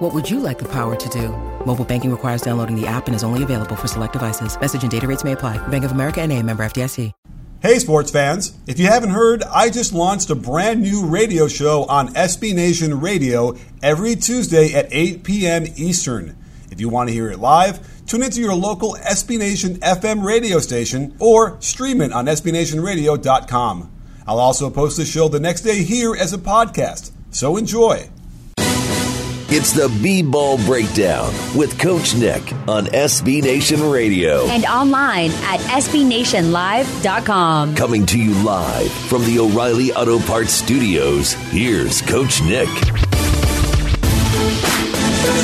What would you like the power to do? Mobile banking requires downloading the app and is only available for select devices. Message and data rates may apply. Bank of America and a member FDIC. Hey, sports fans. If you haven't heard, I just launched a brand new radio show on SB Nation Radio every Tuesday at 8 p.m. Eastern. If you want to hear it live, tune into your local SB Nation FM radio station or stream it on SBNationRadio.com. I'll also post the show the next day here as a podcast. So enjoy. It's the B Ball Breakdown with Coach Nick on SB Nation Radio. And online at SBNationLive.com. Coming to you live from the O'Reilly Auto Parts Studios, here's Coach Nick.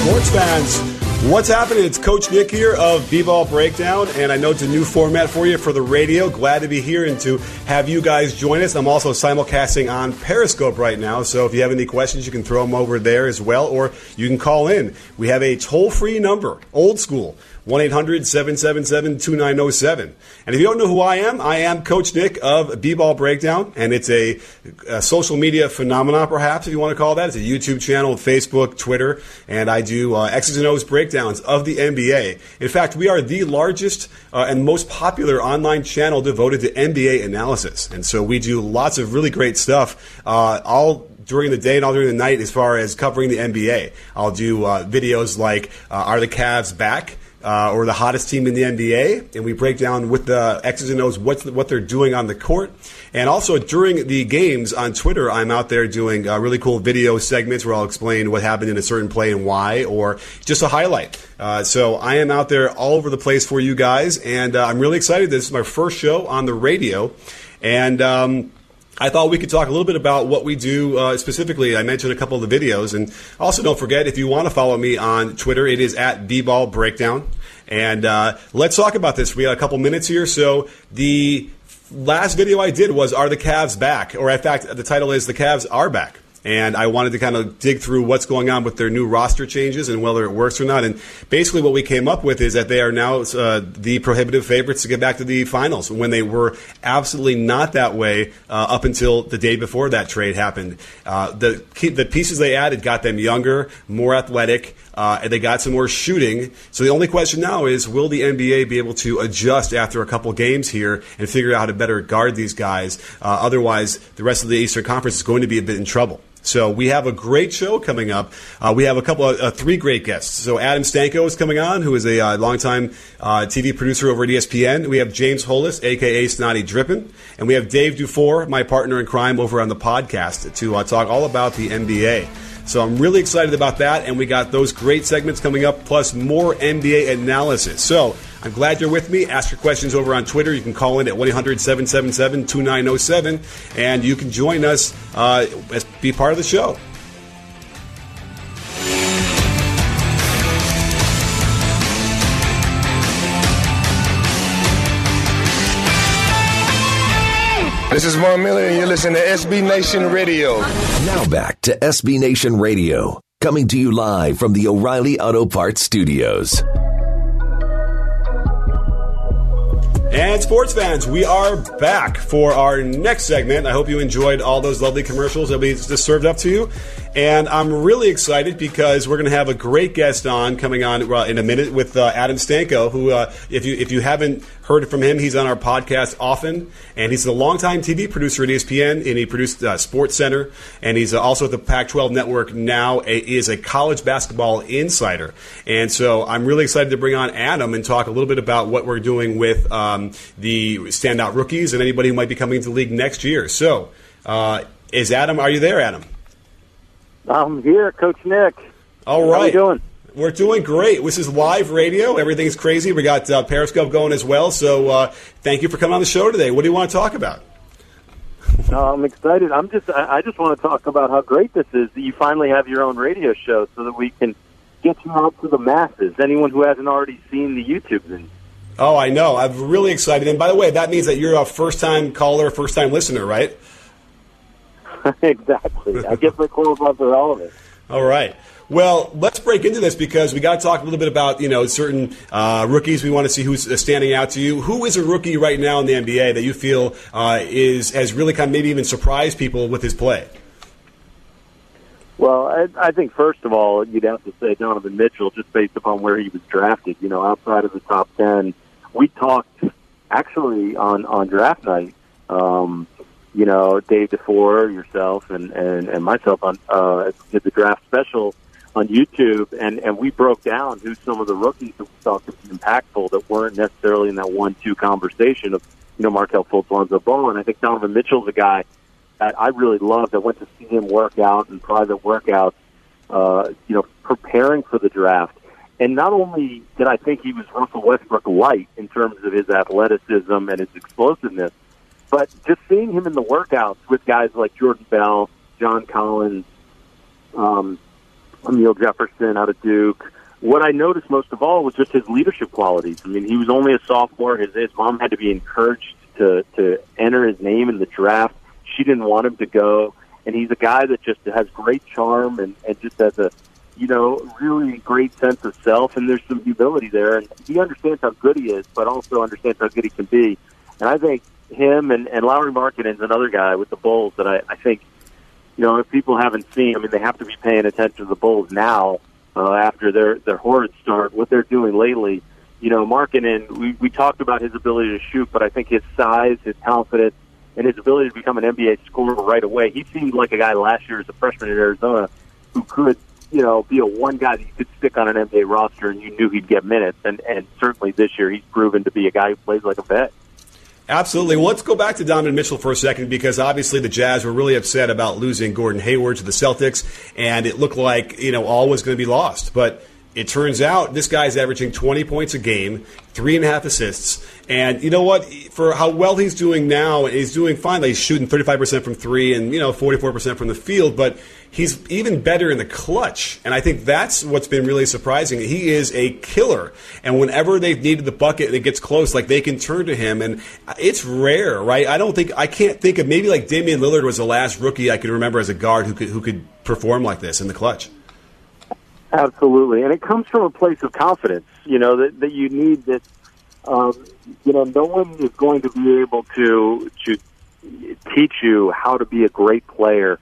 Sports fans, what's happening? It's Coach Nick here of B-Ball Breakdown, and I know it's a new format for you for the radio. Glad to be here and to have you guys join us. I'm also simulcasting on Periscope right now, so if you have any questions, you can throw them over there as well, or you can call in. We have a toll-free number, old school, 1 800 777 2907. And if you don't know who I am, I am Coach Nick of B Ball Breakdown, and it's a, a, social media phenomenon, perhaps, if you want to call that. It's a YouTube channel, Facebook, Twitter, and I do uh, X's and O's breakdowns of the NBA. In fact, we are the largest uh, and most popular online channel devoted to NBA analysis. And so we do lots of really great stuff, uh, all during the day and all during the night as far as covering the NBA. I'll do uh, videos like uh, Are the Cavs Back? Uh, or the hottest team in the NBA, and we break down with the X's and O's what's the, what they're doing on the court. And also during the games on Twitter, I'm out there doing uh, really cool video segments where I'll explain what happened in a certain play and why, or just a highlight. Uh, so I am out there all over the place for you guys, and uh, I'm really excited. This is my first show on the radio, and. Um, I thought we could talk a little bit about what we do uh, specifically. I mentioned a couple of the videos, and also don't forget if you want to follow me on Twitter, it is at bball breakdown. And uh, let's talk about this. We got a couple minutes here. So the last video I did was "Are the Cavs back?" Or in fact, the title is "The Cavs Are Back." And I wanted to kind of dig through what's going on with their new roster changes and whether it works or not. And basically, what we came up with is that they are now uh, the prohibitive favorites to get back to the finals when they were absolutely not that way uh, up until the day before that trade happened. Uh, the the pieces they added got them younger, more athletic. Uh, and they got some more shooting. So the only question now is, will the NBA be able to adjust after a couple games here and figure out how to better guard these guys? Uh, otherwise, the rest of the Eastern Conference is going to be a bit in trouble. So we have a great show coming up. Uh, we have a couple of uh, three great guests. So Adam Stanko is coming on, who is a uh, longtime uh, TV producer over at ESPN. We have James Holas, aka Snotty Drippin, and we have Dave Dufour, my partner in crime, over on the podcast to uh, talk all about the NBA. So I'm really excited about that, and we got those great segments coming up, plus more NBA analysis. So I'm glad you're with me. Ask your questions over on Twitter. You can call in at 1 800 777 2907, and you can join us uh, as be part of the show. This is Von Miller, and you're listening to SB Nation Radio. Now back to SB Nation Radio, coming to you live from the O'Reilly Auto Parts Studios. And sports fans, we are back for our next segment. I hope you enjoyed all those lovely commercials that we just served up to you. And I'm really excited because we're going to have a great guest on coming on in a minute with uh, Adam Stanko, who, uh, if you if you haven't heard from him, he's on our podcast often, and he's a longtime TV producer at ESPN, and he produced uh, Sports Center, and he's also at the Pac-12 Network now. A, is a college basketball insider, and so I'm really excited to bring on Adam and talk a little bit about what we're doing with um, the standout rookies and anybody who might be coming into the league next year. So, uh, is Adam? Are you there, Adam? I'm here, Coach Nick. All right. How you doing? We're doing great. This is live radio. Everything's crazy. We got uh, Periscope going as well. So uh, thank you for coming on the show today. What do you want to talk about? no, I'm excited. I'm just I just want to talk about how great this is that you finally have your own radio show so that we can get you out to the masses. Anyone who hasn't already seen the YouTubes and Oh, I know. I'm really excited. And by the way, that means that you're a first time caller, first time listener, right? exactly. I get my clothes off for all of it. All right. Well, let's break into this because we got to talk a little bit about you know certain uh, rookies. We want to see who's uh, standing out to you. Who is a rookie right now in the NBA that you feel uh, is has really kind of maybe even surprised people with his play? Well, I, I think first of all, you'd have to say Donovan Mitchell, just based upon where he was drafted. You know, outside of the top ten, we talked actually on on draft night. Um, you know, Dave Dufour, yourself, and and, and myself on uh, did the draft special on YouTube, and and we broke down who some of the rookies that we thought could be impactful that weren't necessarily in that one-two conversation of you know Markelle Fultz, Lonzo Ball, and I think Donovan Mitchell's a guy that I really loved. I went to see him work out in private workouts, uh, you know, preparing for the draft. And not only did I think he was Russell Westbrook light in terms of his athleticism and his explosiveness, but just seeing him in the workouts with guys like Jordan Bell, John Collins, um, Amile Jefferson out of Duke, what I noticed most of all was just his leadership qualities. I mean, he was only a sophomore. His, his mom had to be encouraged to, to enter his name in the draft. She didn't want him to go. And he's a guy that just has great charm and, and just has a, you know, really great sense of self. And there's some humility there. And he understands how good he is, but also understands how good he can be. And I think him and, and Lauri Markkanen's another guy with the Bulls that I, I think, you know, if people haven't seen, I mean, they have to be paying attention to the Bulls now uh, after their their horrid start. What they're doing lately, you know, Markkanen, we we talked about his ability to shoot, but I think his size, his confidence, and his ability to become an NBA scorer right away. He seemed like a guy last year as a freshman in Arizona who could, you know, be a one guy that you could stick on an NBA roster and you knew he'd get minutes. And and certainly this year he's proven to be a guy who plays like a vet. Absolutely. Well, let's go back to Donovan Mitchell for a second because obviously the Jazz were really upset about losing Gordon Hayward to the Celtics, and it looked like you know all was going to be lost. But it turns out this guy's averaging 20 points a game, three and a half assists, and you know what? For how well he's doing now, he's doing fine. He's shooting 35% from three and you know 44% from the field, but he's even better in the clutch. And I think that's what's been really surprising. He is a killer. And whenever they've needed the bucket and it gets close, like they can turn to him. And it's rare, right? I don't think, I can't think of maybe like Damian Lillard was the last rookie I could remember as a guard who could, who could perform like this in the clutch. Absolutely. And it comes from a place of confidence, you know, that, that you need that, um, you know, no one is going to be able to, to teach you how to be a great player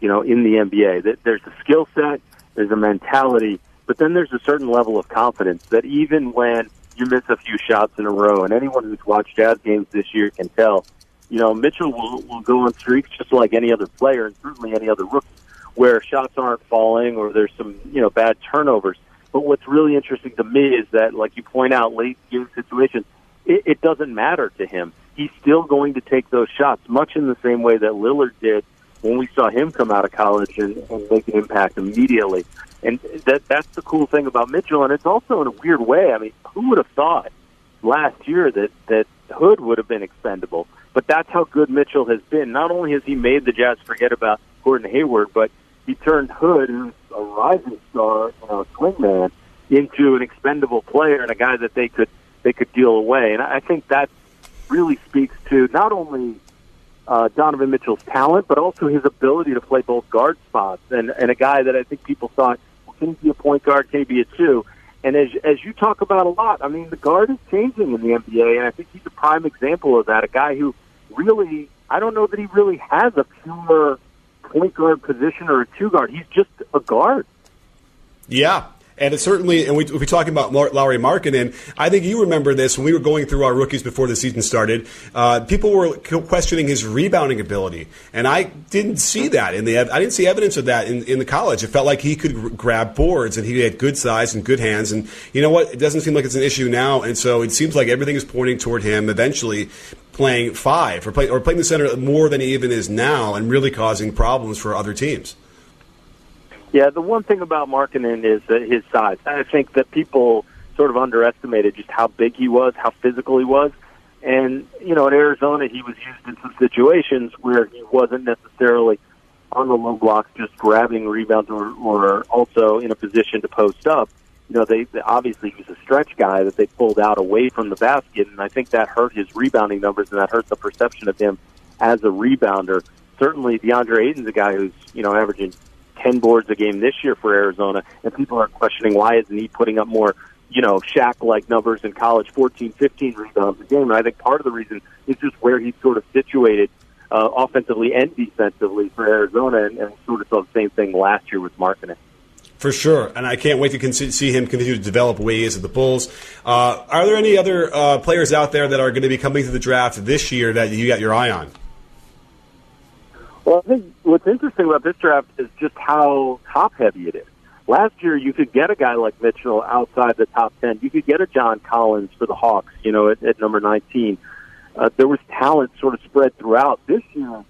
you know, in the NBA. That there's a skill set, there's a mentality, but then there's a certain level of confidence that even when you miss a few shots in a row, and anyone who's watched Jazz games this year can tell, you know, Mitchell will, will go on streaks just like any other player, and certainly any other rookie, where shots aren't falling or there's some, you know, bad turnovers. But what's really interesting to me is that, like you point out, late game situations, it, it doesn't matter to him. He's still going to take those shots, much in the same way that Lillard did when we saw him come out of college and, and make an impact immediately. And that that's the cool thing about Mitchell, and it's also in a weird way. I mean, who would have thought last year that that Hood would have been expendable? But that's how good Mitchell has been. Not only has he made the Jazz forget about Gordon Hayward, but he turned Hood, who's a rising star, you know, swingman, into an expendable player and a guy that they could they could deal away. And I think that really speaks to not only uh, Donovan Mitchell's talent, but also his ability to play both guard spots. And, and a guy that I think people thought, well, can he be a point guard? Can he be a two? And as, as you talk about a lot, I mean, the guard is changing in the NBA, and I think he's a prime example of that. A guy who really, I don't know that he really has a pure point guard position or a two guard. He's just a guard. Yeah, and it certainly, and we, we're talking about Lauri Markkanen. I think you remember this when we were going through our rookies before the season started. Uh, people were questioning his rebounding ability, and I didn't see that in the. I didn't see evidence of that in, in the college. It felt like he could grab boards, and he had good size and good hands. And you know what? It doesn't seem like it's an issue now, and so it seems like everything is pointing toward him eventually playing five or, play, or playing the center more than he even is now, and really causing problems for other teams. Yeah, the one thing about Markkanen is uh, his size. I think that people sort of underestimated just how big he was, how physical he was. And, you know, in Arizona, he was used in some situations where he wasn't necessarily on the low blocks, just grabbing rebounds or, or also in a position to post up. you know, they, they obviously he was a stretch guy that they pulled out away from the basket, and I think that hurt his rebounding numbers and that hurt the perception of him as a rebounder. Certainly, DeAndre Ayton's a guy who's you know averaging ten boards a game this year for Arizona, and people are questioning why isn't he putting up more you know Shaq-like numbers in college, 14, 15 rebounds a game. And I think part of the reason is just where he's sort of situated uh, offensively and defensively for Arizona, and, and sort of saw the same thing last year with Markkanen. For sure, and I can't wait to con- see him continue to develop the way he is at the Bulls. Uh, are there any other uh, players out there that are going to be coming to the draft this year that you got your eye on? Well, I think what's interesting about this draft is just how top heavy it is. Last year, you could get a guy like Mitchell outside the top 10. You could get a John Collins for the Hawks, you know, at, at number 19. Uh, there was talent sort of spread throughout. This year,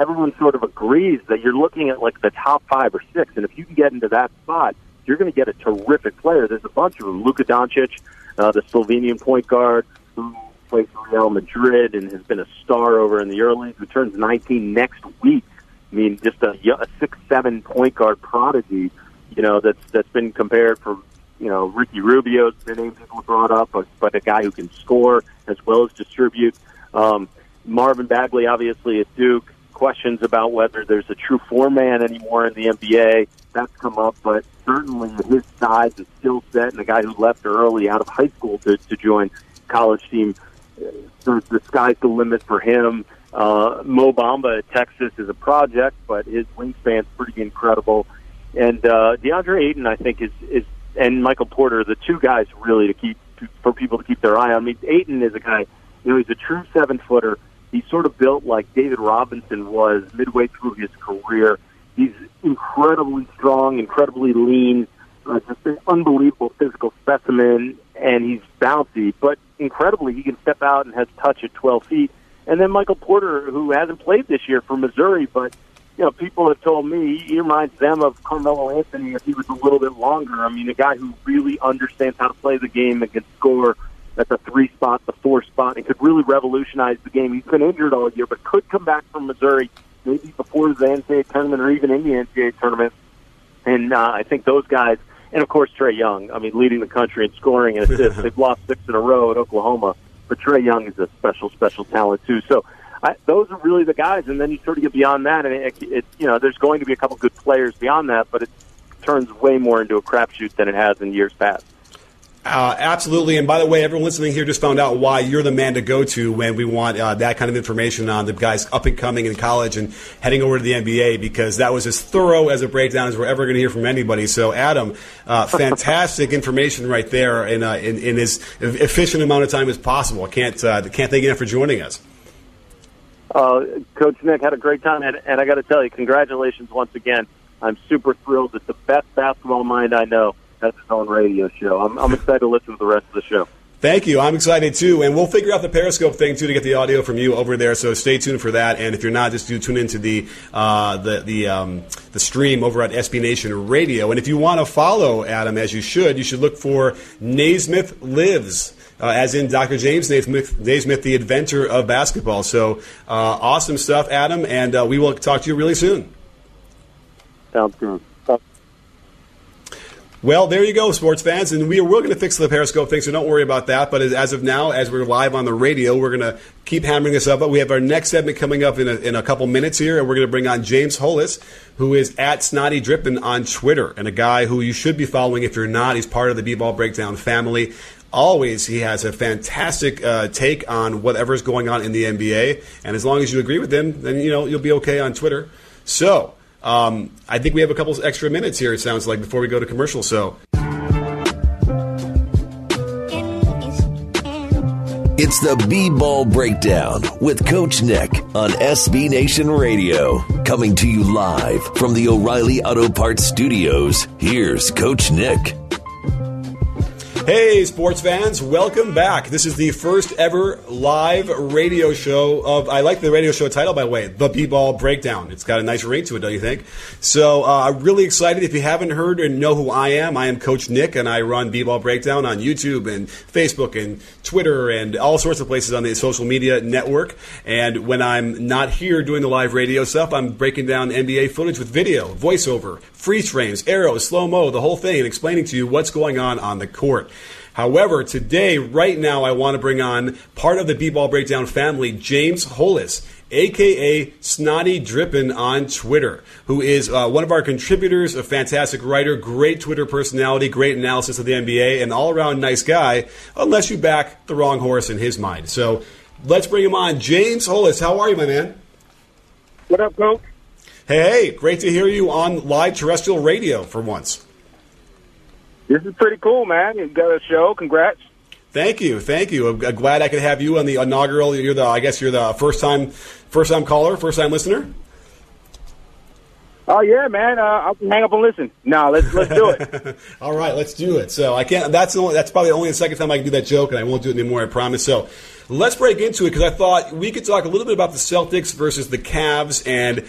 everyone sort of agrees that you're looking at like the top five or six, and if you can get into that spot, you're going to get a terrific player. There's a bunch of them. Luka Doncic, uh, the Slovenian point guard who plays for Real Madrid and has been a star over in the early, who turns 19 next week. I mean, just a, a six-seven point guard prodigy. You know, that's that's been compared for you know Ricky Rubio's the name people brought up, but, but a guy who can score as well as distribute. Um, Marvin Bagley, obviously at Duke, questions about whether there's a true four man anymore in the NBA. That's come up, but certainly his size, his skill set, and the guy who left early out of high school to, to join college team, the, the sky's the limit for him. Uh, Mo Bamba at Texas is a project, but his wingspan's pretty incredible. And uh, DeAndre Ayton, I think, is is and Michael Porter, the two guys really to keep for people to keep their eye on. I mean, Ayton is a guy, you know, he's a true seven footer He's sort of built like David Robinson was midway through his career. He's incredibly strong, incredibly lean, uh, just an unbelievable physical specimen, and he's bouncy. But incredibly, he can step out and has touch at 12 feet. And then Michael Porter, who hasn't played this year for Missouri, but you know, people have told me he reminds them of Carmelo Anthony if he was a little bit longer. I mean, a guy who really understands how to play the game and can score at the three spot, the four spot, and could really revolutionize the game. He's been injured all year, but could come back from Missouri maybe before the NCAA tournament or even in the NCAA tournament. And uh, I think those guys, and of course Trae Young, I mean, leading the country in scoring and assists. They've lost six in a row at Oklahoma, but Trae Young is a special, special talent too. So I, those are really the guys. And then you sort of get beyond that, and it, it, you know, there's going to be a couple good players beyond that, but it turns way more into a crapshoot than it has in years past. Uh, absolutely. And by the way, everyone listening here just found out why you're the man to go to when we want uh, that kind of information on the guys up and coming in college and heading over to the NBA because that was as thorough as a breakdown as we're ever going to hear from anybody. So, Adam, uh, fantastic information right there in, uh, in, in, as efficient amount of time as possible. I can't, uh, can't thank you enough for joining us. Uh, Coach Nick had a great time, and, and I got to tell you, congratulations once again. I'm super thrilled. It's the best basketball mind I know has its own radio show. I'm, I'm excited to listen to the rest of the show. Thank you. I'm excited too, and we'll figure out the Periscope thing too to get the audio from you over there. So stay tuned for that. And if you're not, just do tune into the uh, the the um, the stream over at SB Nation Radio. And if you want to follow Adam, as you should, you should look for Naismith Lives. Uh, as in Dr. James Naismith, Naismith, the inventor of basketball. So uh, awesome stuff, Adam, and uh, we will talk to you really soon. Sounds good. Well, there you go, sports fans, and we are we're going to fix the Periscope thing, so don't worry about that. But as of now, as we're live on the radio, we're going to keep hammering this up. But we have our next segment coming up in a, in a couple minutes here, and we're going to bring on James Holas, who is at Snotty Drippin on Twitter, and a guy who you should be following if you're not. He's part of the B-Ball Breakdown family. Always, he has a fantastic uh, take on whatever's going on in the NBA, and as long as you agree with him, then you know you'll be okay on Twitter. So. Um, I think we have a couple extra minutes here, it sounds like, before we go to commercial. So. It's the B Ball Breakdown with Coach Nick on SB Nation Radio. Coming to you live from the O'Reilly Auto Parts Studios. Here's Coach Nick. Hey, sports fans, welcome back. This is the first ever live radio show of, I like the radio show title, by the way, The B-Ball Breakdown. It's got a nice ring to it, don't you think? So, uh, I'm really excited. If you haven't heard and know who I am, I am Coach Nick, and I run B-Ball Breakdown on YouTube and Facebook and Twitter and all sorts of places on the social media network. And when I'm not here doing the live radio stuff, I'm breaking down NBA footage with video, voiceover, freeze frames, arrows, slow mo, the whole thing, and explaining to you what's going on on the court. However, today, right now, I want to bring on part of the B-Ball Breakdown family, James Holas aka Snotty Drippin on Twitter, who is uh, one of our contributors, a fantastic writer, great Twitter personality, great analysis of the NBA, and all around nice guy, unless you back the wrong horse in his mind. So let's bring him on. James Holas, how are you, my man? What up, Coach? Hey, great to hear you on live terrestrial radio for once. This is pretty cool, man. You got a show. Congrats. Thank you, thank you. I'm glad I could have you on the inaugural. You're the, I guess you're the first time, first time caller, first time listener. Oh yeah, man. Uh, I'll hang up and listen. No, let's let's do it. All right, let's do it. So I can't. That's the only, that's probably only the second time I can do that joke, and I won't do it anymore. I promise. So let's break into it because I thought we could talk a little bit about the Celtics versus the Cavs. And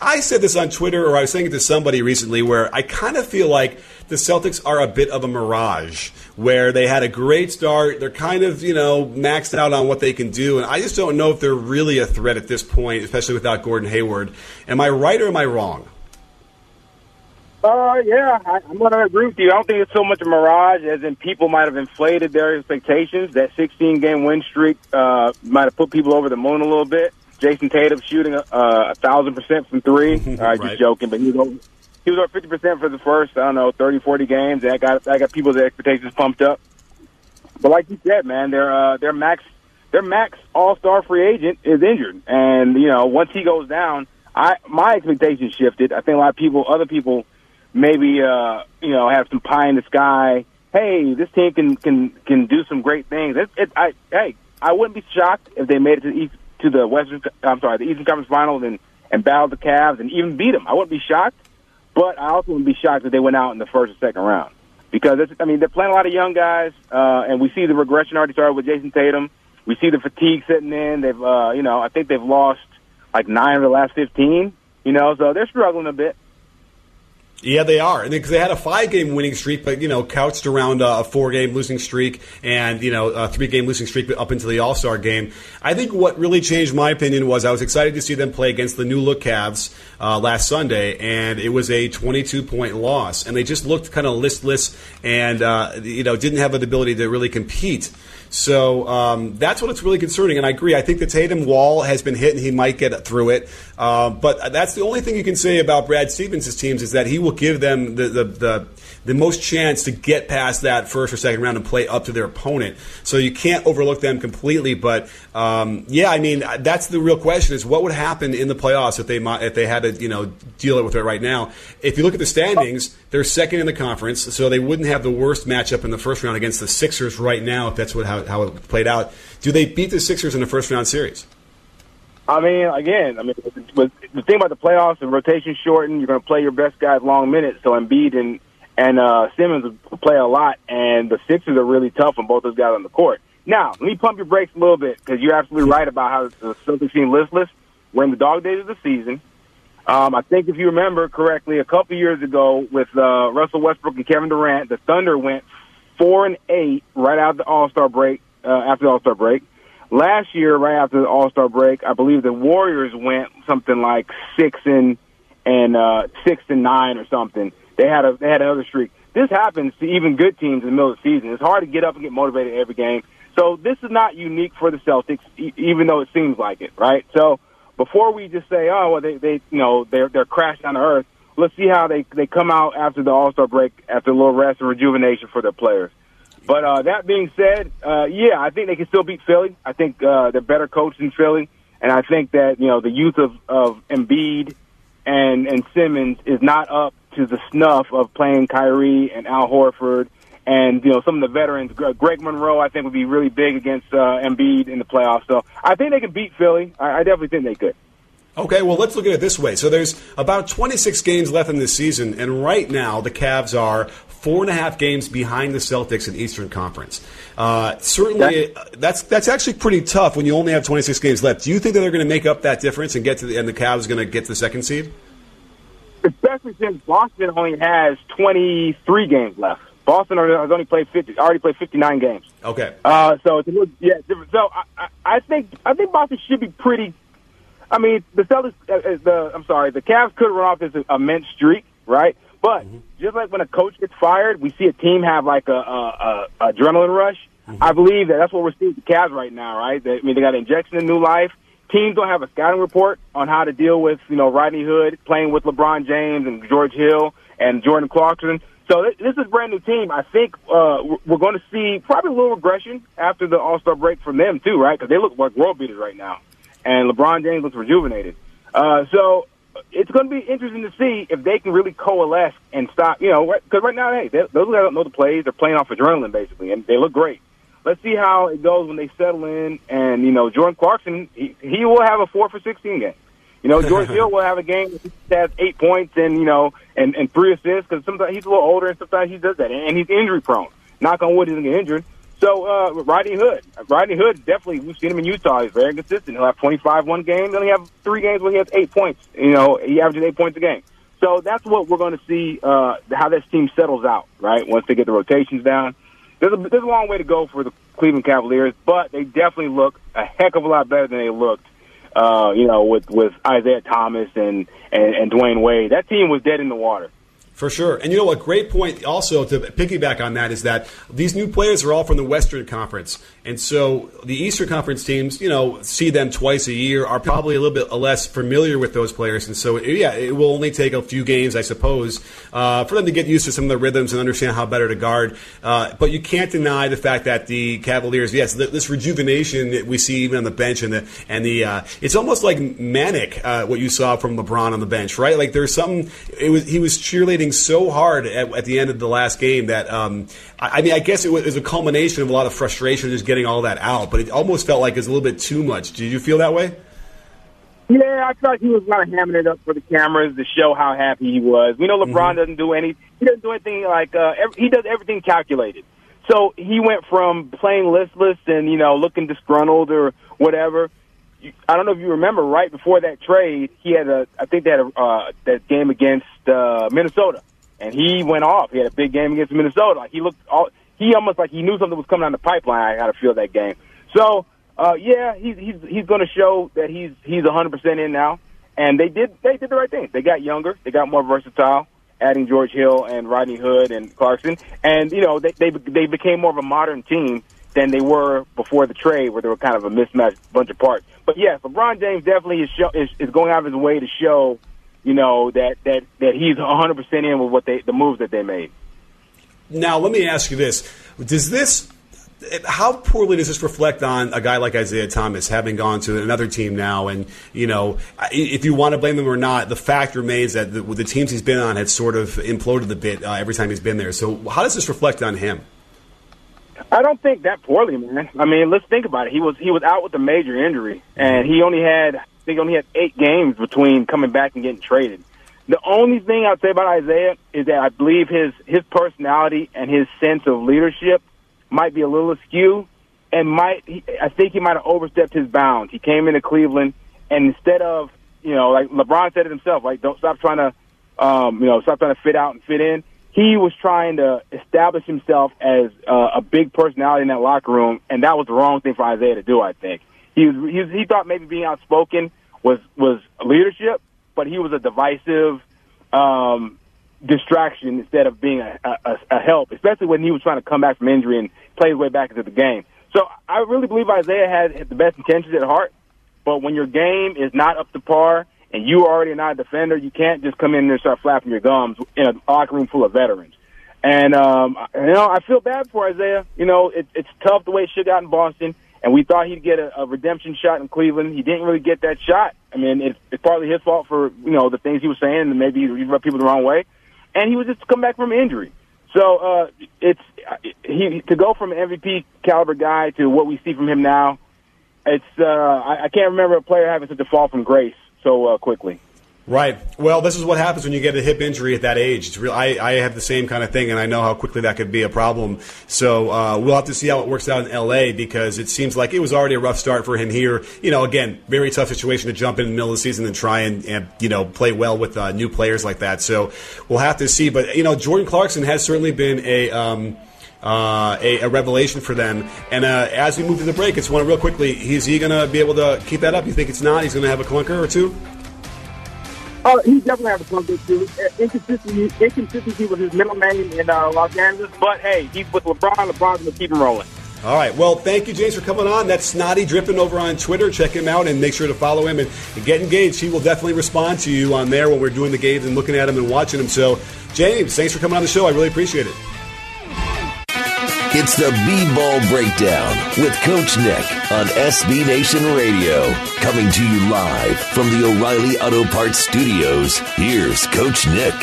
I said this on Twitter, or I was saying it to somebody recently, where I kind of feel like the Celtics are a bit of a mirage, where they had a great start. They're kind of, you know, maxed out on what they can do. And I just don't know if they're really a threat at this point, especially without Gordon Hayward. Am I right or am I wrong? Uh, yeah, I, I'm going to agree with you. I don't think it's so much a mirage as in people might have inflated their expectations. That 16 game win streak uh, might have put people over the moon a little bit. Jayson Tatum shooting a, a thousand percent from three. uh, right. Just joking, but he was over, he was over 50 percent for the first I don't know 30, 40 games. That got that got people's expectations pumped up. But like you said, man, their uh, their max their max All Star free agent is injured, and you know once he goes down, I my expectations shifted. I think a lot of people, other people maybe uh, you know have some pie in the sky. Hey, this team can can can do some great things. It, it, I hey, I wouldn't be shocked if they made it to the East, to the Western. I'm sorry, the Eastern Conference Finals and and battled the Cavs and even beat them. I wouldn't be shocked, but I also wouldn't be shocked if they went out in the first or second round because it's, I mean they're playing a lot of young guys, uh, and we see the regression already started with Jayson Tatum. We see the fatigue setting in. They've uh, you know I think they've lost like nine of the last fifteen. You know, so they're struggling a bit. Yeah, they are, And because they had a five-game winning streak, but you know, couched around a four-game losing streak, and you know, a three-game losing streak up into the All-Star game. I think what really changed my opinion was I was excited to see them play against the new look Cavs uh, last Sunday, and it was a 22-point loss, and they just looked kind of listless, and uh, you know, didn't have the ability to really compete. So um, that's it's really concerning. And I agree. I think the Tatum wall has been hit, and he might get through it. Uh, but that's the only thing you can say about Brad Stevens' teams is that he will give them the, the, the the most chance to get past that first or second round and play up to their opponent. So you can't overlook them completely. But um, yeah, I mean that's the real question: is what would happen in the playoffs if they if they had to you know deal with it right now? If you look at the standings, they're second in the conference, so they wouldn't have the worst matchup in the first round against the Sixers right now if that's what how, how it played out. Do they beat the Sixers in the first round series? I mean, again, I mean, the thing about the playoffs, the rotation shortened. You're going to play your best guys long minutes. So Embiid and and uh, Simmons play a lot, and the Sixers are really tough on both those guys on the court. Now, let me pump your brakes a little bit because you're absolutely right about how the Celtics seem listless. We're in the dog days of the season. Um, I think if you remember correctly, a couple years ago with uh, Russell Westbrook and Kevin Durant, the Thunder went four and eight right after the All Star break. Uh, after the All Star break, last year, right after the All Star break, I believe the Warriors went something like six and and uh, six and nine or something. They had a they had another streak. This happens to even good teams in the middle of the season. It's hard to get up and get motivated every game. So this is not unique for the Celtics, even though it seems like it, right? So before we just say, oh, well, they they you know they're they're crashed down to earth. Let's see how they they come out after the All Star break, after a little rest and rejuvenation for their players. But uh, that being said, uh, yeah, I think they can still beat Philly. I think uh, they're better coached than Philly, and I think that you know the youth of of Embiid and and Simmons is not up to the snuff of playing Kyrie and Al Horford and you know some of the veterans. Greg Monroe, I think, would be really big against uh, Embiid in the playoffs. So I think they can beat Philly. I, I definitely think they could. Okay, well, let's look at it this way. So there's about 26 games left in this season, and right now the Cavs are four and a half games behind the Celtics in Eastern Conference. Uh, certainly, that's that's actually pretty tough when you only have 26 games left. Do you think that they're going to make up that difference and get to the and the Cavs going to get to the second seed? Especially since Boston only has 23 games left. Boston has only played 50, already played 59 games. Okay. Uh, so it's a little, yeah, different. So I, I think I think Boston should be pretty. I mean, the Celtics, uh, uh, the I'm sorry, the Cavs could run off this immense streak, right? But mm-hmm. just like when a coach gets fired, we see a team have like a, a, a adrenaline rush. Mm-hmm. I believe that that's what we're seeing with the Cavs right now, right? They, I mean, they got an injection of new life. Teams don't have a scouting report on how to deal with, you know, Rodney Hood playing with LeBron James and George Hill and Jordan Clarkson. So this is a brand new team. I think uh, we're going to see probably a little regression after the All Star break from them too, right? Because they look like world beaters right now, and LeBron James looks rejuvenated. Uh, so it's going to be interesting to see if they can really coalesce and stop. You know, because right now, hey, those guys don't know the plays. They're playing off adrenaline basically, and they look great. Let's see how it goes when they settle in. And you know, Jordan Clarkson, he, he will have a four for sixteen game. You know, George Hill will have a game that has eight points and you know and and three assists because sometimes he's a little older and sometimes he does that and he's injury prone. Knock on wood, he doesn't get injured. So uh, Rodney Hood, Rodney Hood definitely we've seen him in Utah. He's very consistent. He'll have 25 one game, then he have three games where he has eight points. You know, he averages eight points a game. So that's what we're going to see uh, how this team settles out, right? Once they get the rotations down. There's a, there's a long way to go for the Cleveland Cavaliers, but they definitely look a heck of a lot better than they looked uh, you know, with with Isaiah Thomas and, and and Dwyane Wade. That team was dead in the water. For sure. And you know what? Great point also to piggyback on that is that these new players are all from the Western Conference. And so the Eastern Conference teams, you know, see them twice a year, are probably a little bit less familiar with those players. And so, yeah, it will only take a few games, I suppose, uh, for them to get used to some of the rhythms and understand how better to guard. Uh, but you can't deny the fact that the Cavaliers, yes, this rejuvenation that we see even on the bench and the, and the, uh, it's almost like manic, uh, what you saw from LeBron on the bench, right? Like there's something, it was, he was cheerleading so hard at, at the end of the last game that um, I, I, mean, I guess it was, it was, a culmination of a lot of frustration just getting all that out. But it almost felt like it was a little bit too much. Did you feel that way? Yeah, I thought he was kind of hammering it up for the cameras to show how happy he was. We know LeBron mm-hmm. doesn't do any. He doesn't do anything like uh, every, he does everything calculated. So he went from playing listless and you know looking disgruntled or whatever I don't know if you remember, right before that trade, he had a, I think they had uh, that game against uh, Minnesota, and he went off. He had a big game against Minnesota. Like he looked, all, he almost like he knew something was coming down the pipeline. I got to feel that game. So, uh, yeah, he's he's he's going to show that he's he's 100 percent in now. And they did they did the right thing. They got younger. They got more versatile, adding George Hill and Rodney Hood and Clarkson. And you know they they they became more of a modern team than they were before the trade, where they were kind of a mismatched bunch of parts. But yes, LeBron James definitely is, show, is, is going out of his way to show, you know, that that that he's 100 percent in with what they the moves that they made. Now, let me ask you this: Does this how poorly does this reflect on a guy like Isaiah Thomas having gone to another team now? And you know, if you want to blame him or not, the fact remains that the, the teams he's been on have sort of imploded a bit uh, every time he's been there. So, how does this reflect on him? I don't think that poorly, man. I mean, let's think about it. He was he was out with a major injury, and he only had I think only had eight games between coming back and getting traded. The only thing I'd say about Isaiah is that I believe his his personality and his sense of leadership might be a little askew, and might he, I think he might have overstepped his bounds. He came into Cleveland, and instead of you know like LeBron said it himself, like don't stop trying to um, you know stop trying to fit out and fit in he was trying to establish himself as uh, a big personality in that locker room, and that was the wrong thing for Isaiah to do. I think he was, he, was, he thought maybe being outspoken was was leadership, but he was a divisive um, distraction instead of being a, a, a help, especially when he was trying to come back from injury and play his way back into the game. So I really believe Isaiah had the best intentions at heart, but when your game is not up to par and you already not a defender, you can't just come in there and start flapping your gums in a locker room full of veterans. And um, you know, I feel bad for Isaiah. You know, it, it's tough the way it shook out in Boston, and we thought he'd get a, a redemption shot in Cleveland. He didn't really get that shot. I mean, it's, it's partly his fault for you know the things he was saying, and maybe he rubbed people the wrong way. And he was just come back from injury. So uh, it's he to go from MVP caliber guy to what we see from him now. It's uh, I, I can't remember a player having such a fall from grace so uh, quickly. Right. Well, this is what happens when you get a hip injury at that age. It's real. I, I have the same kind of thing, and I know how quickly that could be a problem. So uh, we'll have to see how it works out in L.A. because it seems like it was already a rough start for him here. You know, again, very tough situation to jump in the middle of the season and try and, and you know play well with uh, new players like that. So we'll have to see. But you know, Jordan Clarkson has certainly been a. Um, uh, a, a, revelation for them. And uh, as we move to the break, it's one real quickly. Is he going to be able to keep that up? You think it's not? He's going to have a clunker or two? Oh, he definitely has a clunker too. Inconsistency, inconsistency with his middle name in uh, Los Angeles, but hey, he's with LeBron. LeBron's gonna keep him rolling. All right. Well, thank you, James, for coming on. That's Snotty Drippin over on Twitter. Check him out and make sure to follow him and, and get engaged. He will definitely respond to you on there when we're doing the games and looking at him and watching him. So, James, thanks for coming on the show. I really appreciate it. It's the B-Ball Breakdown with Coach Nick on SB Nation Radio. Coming to you live from the O'Reilly Auto Parts Studios, here's Coach Nick.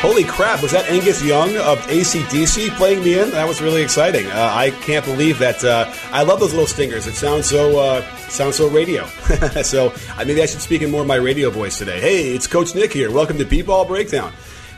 Holy crap, was that Angus Young of ACDC playing me in? That was really exciting. Uh, I can't believe that. Uh, I love those little stingers. It sounds so uh, sounds so radio. so maybe I should speak in more of my radio voice today. Hey, it's Coach Nick here. Welcome to B-Ball Breakdown.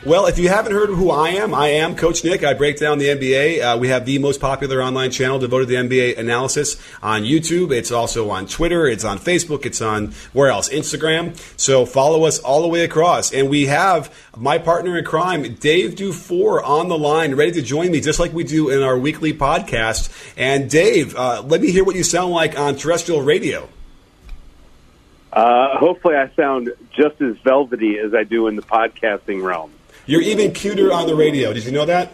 Well, if you haven't heard who I am, I am Coach Nick. I break down the NBA. Uh, we have the most popular online channel devoted to NBA analysis on YouTube. It's also on Twitter. It's on Facebook. It's on where else? Instagram. So follow us all the way across. And we have my partner in crime, Dave Dufour, on the line, ready to join me, just like we do in our weekly podcast. And Dave, uh, let me hear what you sound like on terrestrial radio. Uh, hopefully, I sound just as velvety as I do in the podcasting realm. You're even cuter on the radio. Did you know that?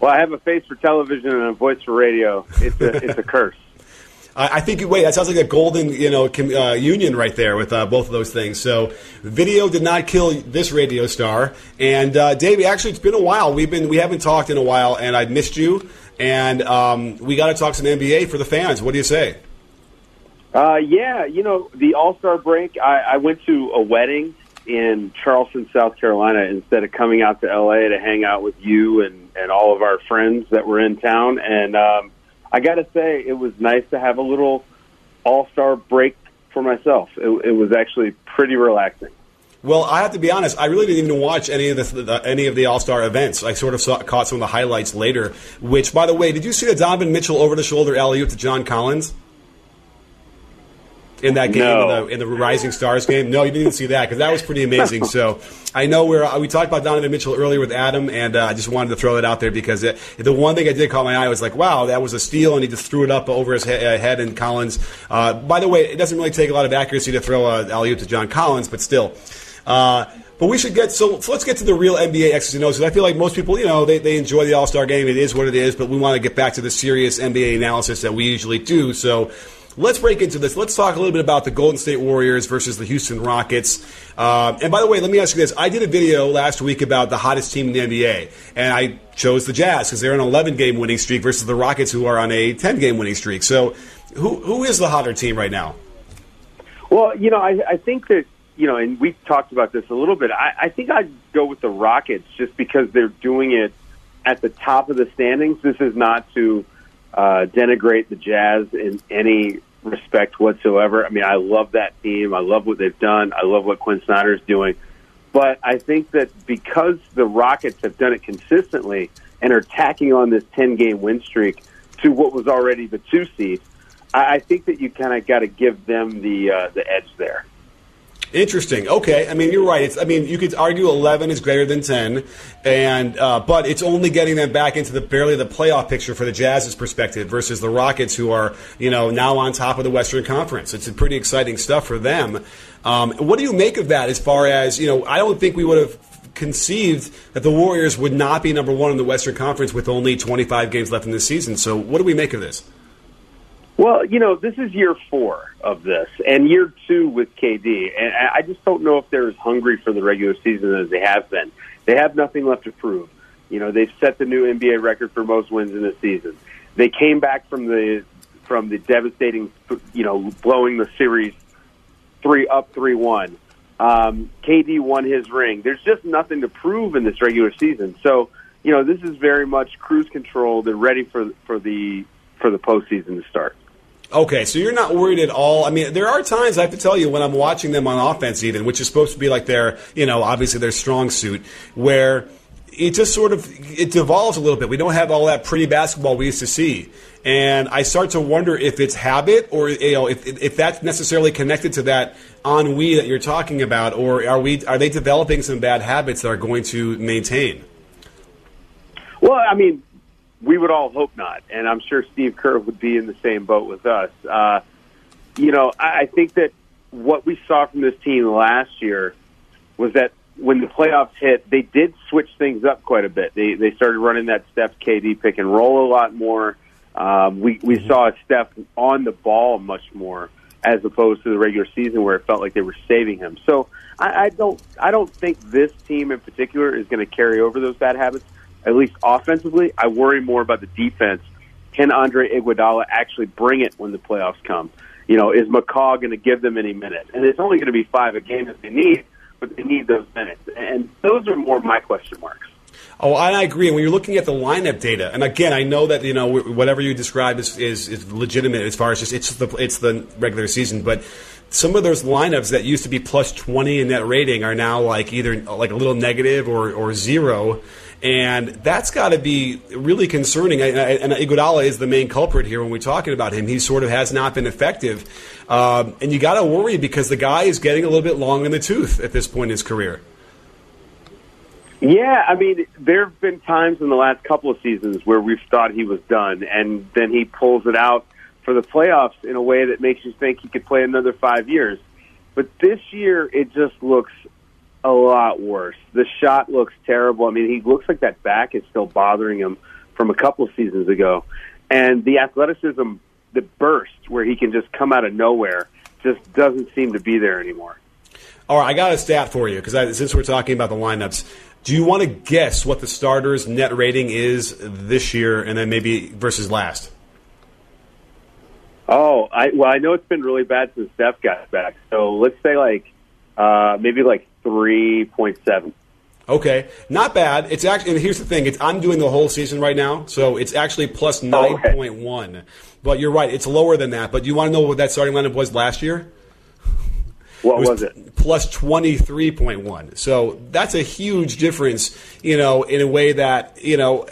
Well, I have a face for television and a voice for radio. It's a, it's a curse. I think wait, that sounds like a golden you know com, uh, union right there with uh, both of those things. So, video did not kill this radio star. And uh, Dave, actually, it's been a while. We've been we haven't talked in a while, and I missed you. And um, we got to talk some NBA for the fans. What do you say? Uh, yeah, you know the All Star break. I, I went to a wedding in Charleston, South Carolina, instead of coming out to LA to hang out with you and and all of our friends that were in town. And um, I got to say, it was nice to have a little All Star break for myself. It, it was actually pretty relaxing. Well, I have to be honest. I really didn't even watch any of the, the any of the All Star events. I sort of saw, caught some of the highlights later. Which, by the way, did you see the Donovan Mitchell over the shoulder alley oop to John Collins? In that game no. in, the, in the Rising Stars game? No, you didn't even see that because that was pretty amazing. so I know we're we talked about Donovan Mitchell earlier with Adam, and uh, I just wanted to throw that out there because it, the one thing I did caught my eye was like, wow, that was a steal, and he just threw it up over his he- uh, head. And Collins, uh, by the way, it doesn't really take a lot of accuracy to throw a alley oop to John Collins, but still. Uh, but we should get so, so, let's get to the real NBA X's and O's because I feel like most people, you know, they, they enjoy the All Star game. It is what it is, but we want to get back to the serious NBA analysis that we usually do. So Let's break into this. Let's talk a little bit about the Golden State Warriors versus the Houston Rockets. Uh, and by the way, let me ask you this. I did a video last week about the hottest team in the NBA, and I chose the Jazz because they're on an 11 game winning streak versus the Rockets, who are on a 10 game winning streak. So, who, who is the hotter team right now? Well, you know, I, I think that, you know, and we've talked about this a little bit. I, I think I'd go with the Rockets just because they're doing it at the top of the standings. This is not to uh, denigrate the Jazz in any respect whatsoever. I mean, I love that team. I love what they've done. I love what Quin Snyder's doing. But I think that because the Rockets have done it consistently and are tacking on this 10 game win streak to what was already the two seed, I, I think that you kind of got to give them the uh, the edge there. Interesting. Okay. I mean, you're right. It's, I mean, you could argue 11 is greater than 10, and uh, but it's only getting them back into the barely the playoff picture for the Jazz's perspective versus the Rockets, who are you know now on top of the Western Conference. It's pretty exciting stuff for them. Um, what do you make of that? As far as you know, I don't think we would have conceived that the Warriors would not be number one in the Western Conference with only 25 games left in the season. So, what do we make of this? Well, you know, this is year four of this, and year two with KD, and I just don't know if they're as hungry for the regular season as they have been. They have nothing left to prove. You know, they've set the new NBA record for most wins in a season. They came back from the from the devastating, you know, blowing the series three up three one. Um, KD won his ring. There's just nothing to prove in this regular season. So, you know, this is very much cruise control. They're ready for for the for the postseason to start. Okay, so you're not worried at all. I mean, there are times I have to tell you when I'm watching them on offense, even which is supposed to be like their, you know, obviously their strong suit, where it just sort of it devolves a little bit. We don't have all that pretty basketball we used to see, and I start to wonder if it's habit or you know if if that's necessarily connected to that ennui that you're talking about, or are we are they developing some bad habits that are going to maintain? Well, I mean, we would all hope not, and I'm sure Steve Kerr would be in the same boat with us. Uh, you know, I, I think that what we saw from this team last year was that when the playoffs hit, they did switch things up quite a bit. They they started running that Steph KD pick and roll a lot more. Um, we we mm-hmm. saw Steph on the ball much more as opposed to the regular season where it felt like they were saving him. So I, I don't I don't think this team in particular is going to carry over those bad habits. At least offensively, I worry more about the defense. Can Andre Iguodala actually bring it when the playoffs come? You know, is McCaw going to give them any minutes? And it's only going to be five a game if they need, but they need those minutes. And those are more my question marks. Oh, I agree. When you're looking at the lineup data, and again, I know that you know whatever you describe is, is, is legitimate as far as just it's the it's the regular season, but some of those lineups that used to be plus 20 in net rating are now like either like a little negative or, or zero. And that's got to be really concerning. And Iguodala is the main culprit here when we're talking about him. He sort of has not been effective. Um, and you got to worry because the guy is getting a little bit long in the tooth at this point in his career. Yeah, I mean, there have been times in the last couple of seasons where we've thought he was done, and then he pulls it out for the playoffs in a way that makes you think he could play another five years. But this year, it just looks a lot worse. The shot looks terrible. I mean, he looks like that back is still bothering him from a couple of seasons ago. And the athleticism, the burst where he can just come out of nowhere, just doesn't seem to be there anymore. All right, I got a stat for you because since we're talking about the lineups, do you want to guess what the starters' net rating is this year, and then maybe versus last? Oh, I well, I know it's been really bad since Steph got back. So let's say like uh, maybe like three point seven. Okay, not bad. It's actually, here's the thing: it's I'm doing the whole season right now, so it's actually plus oh, nine point oh, okay. But you're right; it's lower than that. But you want to know what that starting lineup was last year? What was, was, it? Plus 23.1. So that's a huge difference, you know, in a way that, you know,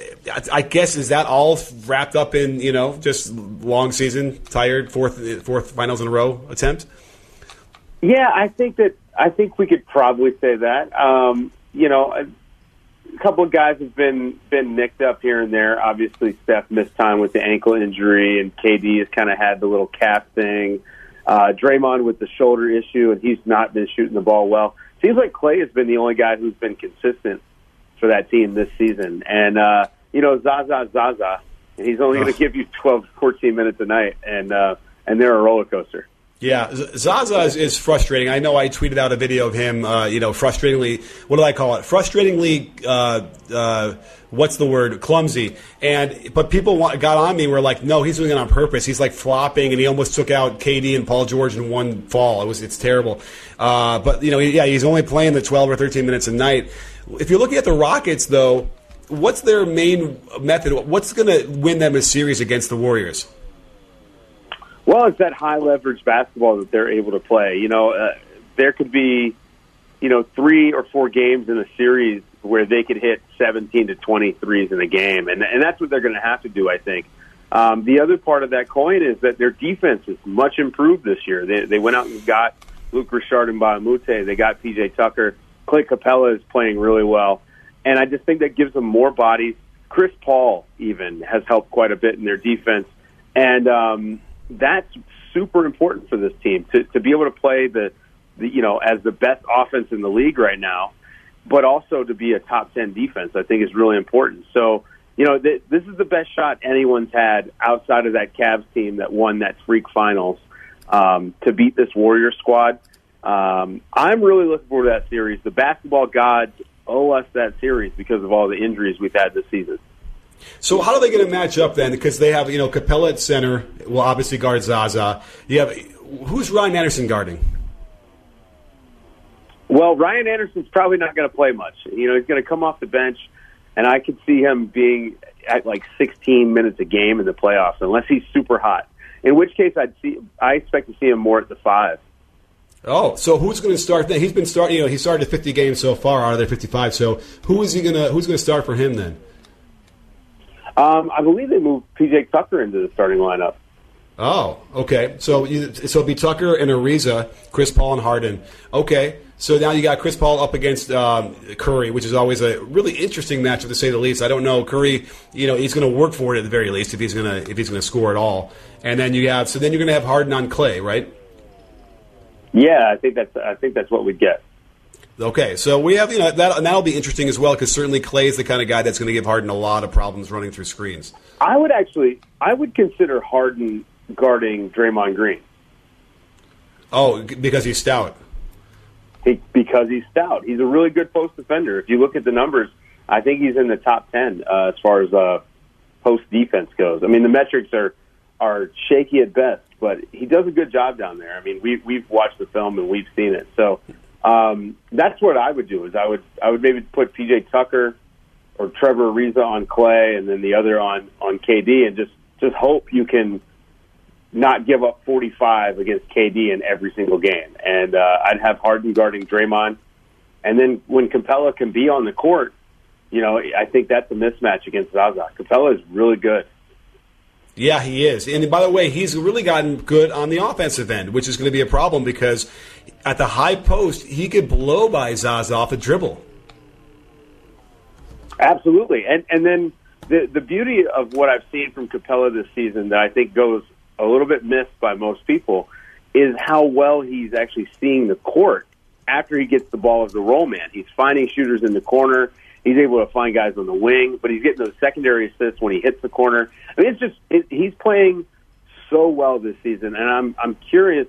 I guess is that all wrapped up in, you know, just long season, tired, fourth fourth finals in a row attempt? Yeah, I think that I think we could probably say that. Um, you know, a couple of guys have been been nicked up here and there. Obviously, Steph missed time with the ankle injury, and KD has kind of had the little calf thing. Uh, Draymond with the shoulder issue, and he's not been shooting the ball well. Seems like Klay has been the only guy who's been consistent for that team this season. And, uh, you know, Zaza Zaza, and he's only going to give you 12, 14 minutes a night, and, uh, and they're a roller coaster. Yeah, Zaza is, is, frustrating. I know I tweeted out a video of him, uh, you know, frustratingly, what do I call it? Frustratingly, uh, uh, what's the word? Clumsy. And, but people got on me were like, no, he's doing it on purpose. He's like flopping and he almost took out KD and Paul George in one fall. It was, it's terrible. Uh, but, you know, yeah, he's only playing the 12 or 13 minutes a night. If you're looking at the Rockets, though, what's their main method? What's going to win them a series against the Warriors? Well, it's that high leverage basketball that they're able to play. You know, uh, there could be, you know, three or four games in a series where they could hit 17 to 20 threes in a game, and and that's what they're going to have to do, I think. Um, the other part of that coin is that their defense is much improved this year. They they went out and got Luc Richard Mbah a Moute. They got PJ Tucker. Clint Capela is playing really well, and I just think that gives them more bodies. Chris Paul even has helped quite a bit in their defense, and um, that's super important for this team to, to be able to play the, the, you know, as the best offense in the league right now, but also to be a top 10 defense, I think is really important. So, you know, th- this is the best shot anyone's had outside of that Cavs team that won that freak finals um, to beat this Warrior squad. Um, I'm really looking forward to that series. The basketball gods owe us that series because of all the injuries we've had this season. So how are they going to match up then? Because they have you know Capela at center will obviously guard Zaza. You have who's Ryan Anderson guarding? Well, Ryan Anderson's probably not going to play much. You know, he's going to come off the bench, and I could see him being at like 16 minutes a game in the playoffs, unless he's super hot. In which case, I'd see. I expect to see him more at the five. Oh, so who's going to start then? He's been starting. You know, he started 50 games so far out of their 55. So who is he going to? Who's going to start for him then? Um, I believe they moved PJ Tucker into the starting lineup. Oh, okay. So you, so it'll be Tucker and Ariza, Chris Paul and Harden. Okay. So now you got Chris Paul up against um, Curry, which is always a really interesting matchup to say the least. I don't know Curry. You know he's going to work for it at the very least if he's going to if he's going to score at all. And then you have so then you're going to have Harden on Klay, right? Yeah, I think that's I think that's what we'd get. Okay, so we have you know that that'll be interesting as well because certainly Klay's the kind of guy that's going to give Harden a lot of problems running through screens. I would actually I would consider Harden guarding Draymond Green. Oh, because he's stout. He, because he's stout. He's a really good post defender. If you look at the numbers, I think he's in the top ten uh, as far as uh, post defense goes. I mean, the metrics are are shaky at best, but he does a good job down there. I mean, we we've watched the film and we've seen it. So um, that's what I would do. Is I would I would maybe put PJ Tucker or Trevor Ariza on Klay, and then the other on on KD, and just just hope you can not give up 45 against KD in every single game. And uh, I'd have Harden guarding Draymond, and then when Capela can be on the court, you know, I think that's a mismatch against Zaza. Capela is really good. Yeah, he is. And by the way, he's really gotten good on the offensive end, which is going to be a problem because at the high post, he could blow by Zaza off a dribble. Absolutely. And and then the the beauty of what I've seen from Capela this season that I think goes a little bit missed by most people is how well he's actually seeing the court after he gets the ball as the roll man. He's finding shooters in the corner. He's able to find guys on the wing, but he's getting those secondary assists when he hits the corner. I mean, it's just it, he's playing so well this season, and I'm I'm curious.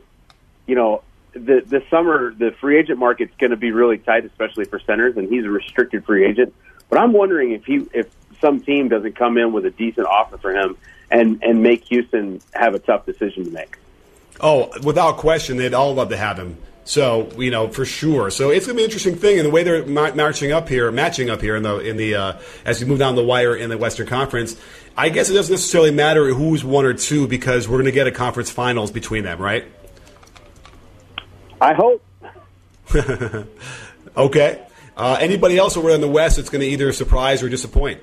You know, the the summer the free agent market's going to be really tight, especially for centers, and he's a restricted free agent. But I'm wondering if he if some team doesn't come in with a decent offer for him and and make Houston have a tough decision to make. Oh, without question, they'd all love to have him. So you know for sure. So it's gonna be an interesting thing, and the way they're marching up here, matching up here in the in the uh, as we move down the wire in the Western Conference. I guess it doesn't necessarily matter who's one or two because we're gonna get a conference finals between them, right? I hope. okay. Uh, anybody else over in the West that's going to either surprise or disappoint?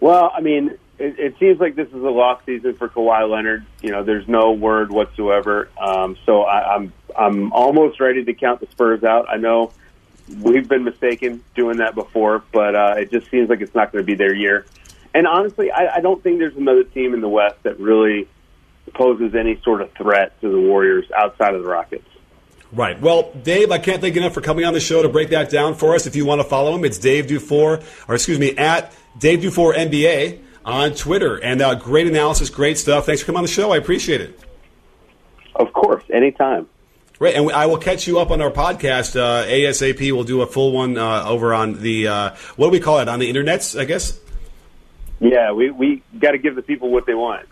Well, I mean, it, it seems like this is a lost season for Kawhi Leonard. You know, there's no word whatsoever. Um, so I, I'm I'm almost ready to count the Spurs out. I know we've been mistaken doing that before, but uh, it just seems like it's not going to be their year. And honestly, I, I don't think there's another team in the West that really poses any sort of threat to the Warriors outside of the Rockets. Right. Well, Dave, I can't thank you enough for coming on the show to break that down for us. If you want to follow him, it's Dave Dufour, or excuse me, at Dave Dufour NBA on Twitter. And uh, great analysis, great stuff. Thanks for coming on the show. I appreciate it. Of course, anytime. Right, and I will catch you up on our podcast uh, ASAP. We'll do a full one uh, over on the uh, what do we call it on the internets? I guess. Yeah, we we got to give the people what they want.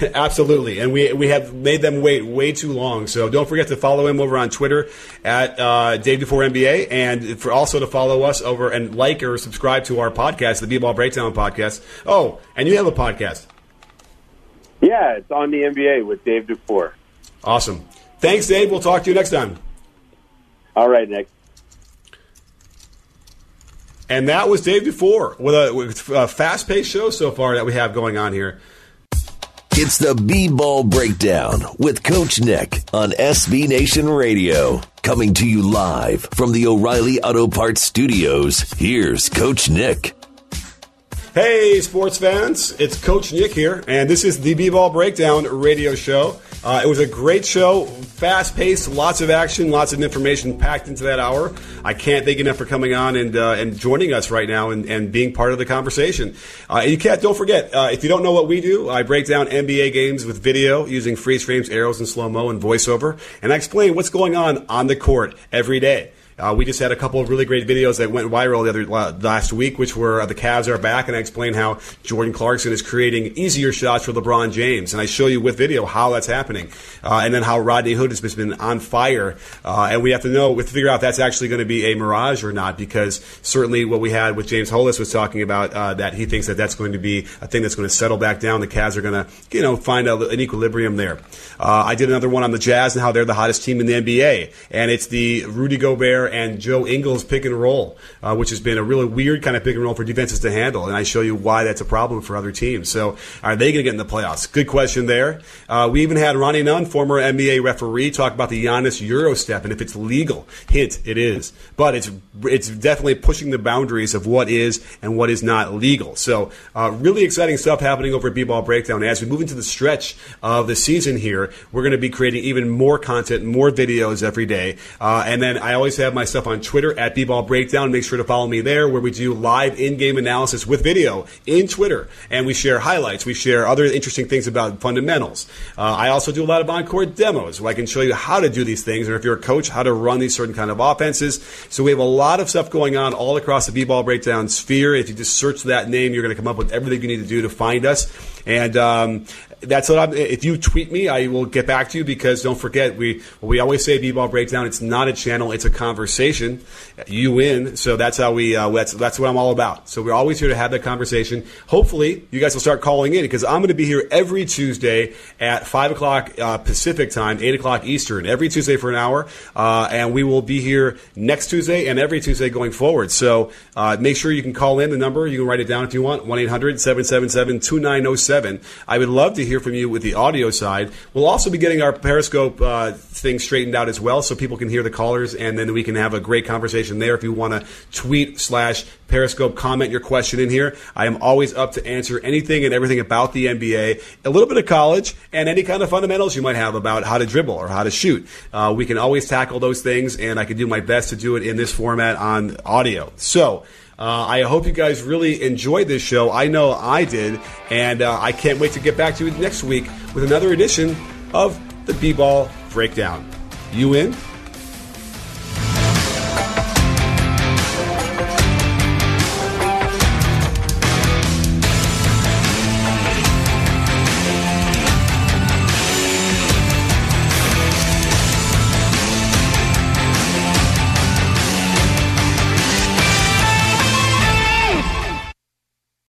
Absolutely, and we we have made them wait way too long. So don't forget to follow him over on Twitter at uh, Dave Dufour NBA, and for also to follow us over and like or subscribe to our podcast, the B-Ball Breakdown podcast. Oh, and you have a podcast. Yeah, it's on the NBA with Dave Dufour. Awesome. Thanks, Dave. We'll talk to you next time. All right, Nick. And that was Dave Dufour with a, with a fast-paced show so far that we have going on here. It's the B Ball Breakdown with Coach Nick on SB Nation Radio. Coming to you live from the O'Reilly Auto Parts Studios, here's Coach Nick. Hey, sports fans, it's Coach Nick here, and this is the B Ball Breakdown radio show. Uh, it was a great show, fast paced, lots of action, lots of information packed into that hour. I can't thank you enough for coming on and uh, and joining us right now and, and being part of the conversation. Uh, you can't, don't forget, uh, if you don't know what we do, I break down NBA games with video using freeze frames, arrows, and slow mo and voiceover, and I explain what's going on on the court every day. Uh, we just had a couple of really great videos that went viral the other last week, which were uh, the Cavs are back, and I explain how Jordan Clarkson is creating easier shots for LeBron James, and I show you with video how that's happening, uh, and then how Rodney Hood has been on fire, uh, and we have to know, we have to figure out if that's actually going to be a mirage or not, because certainly what we had with James Holas was talking about uh, that he thinks that that's going to be a thing that's going to settle back down. The Cavs are going to, you know, find a, an equilibrium there. I did another one on the Jazz and how they're the hottest team in the NBA, and it's the Rudy Gobert and Joe Ingles pick and roll, uh, which has been a really weird kind of pick and roll for defenses to handle. And I show you why that's a problem for other teams. So are they going to get in the playoffs? Good question there. Uh, we even had Ronnie Nunn, former NBA referee, talk about the Giannis Euro step and if it's legal. Hint, it is. But it's it's definitely pushing the boundaries of what is and what is not legal. So uh, really exciting stuff happening over at B-Ball Breakdown. As we move into the stretch of the season here, we're going to be creating even more content, more videos every day. Uh, and then I always have my stuff on Twitter at B-Ball Breakdown. Make sure to follow me there where we do live in-game analysis with video in Twitter. And we share highlights. We share other interesting things about fundamentals. Uh, I also do a lot of on-court demos where I can show you how to do these things. Or if you're a coach, how to run these certain kind of offenses. So we have a lot of stuff going on all across the B-Ball Breakdown sphere. If you just search that name, you're going to come up with everything you need to do to find us. And um, that's what I'm. If you tweet me, I will get back to you because don't forget we we always say b-ball breakdown. It's not a channel; it's a conversation. You win, so that's how we. Uh, that's that's what I'm all about. So we're always here to have that conversation. Hopefully, you guys will start calling in because I'm going to be here every Tuesday at five o'clock uh, Pacific time, eight o'clock Eastern, every Tuesday for an hour, uh, and we will be here next Tuesday and every Tuesday going forward. So uh, make sure you can call in the number. You can write it down if you want. One 777 2907 I would love to hear hear from you with the audio side. We'll also be getting our Periscope uh, thing straightened out as well, so people can hear the callers, and then we can have a great conversation there. If you want to tweet slash Periscope, comment your question in here. I am always up to answer anything and everything about the NBA, a little bit of college, and any kind of fundamentals you might have about how to dribble or how to shoot. Uh, we can always tackle those things, and I can do my best to do it in this format on audio. So. Uh, I hope you guys really enjoyed this show. I know I did, and uh, I can't wait to get back to you next week with another edition of the B Ball Breakdown. You in?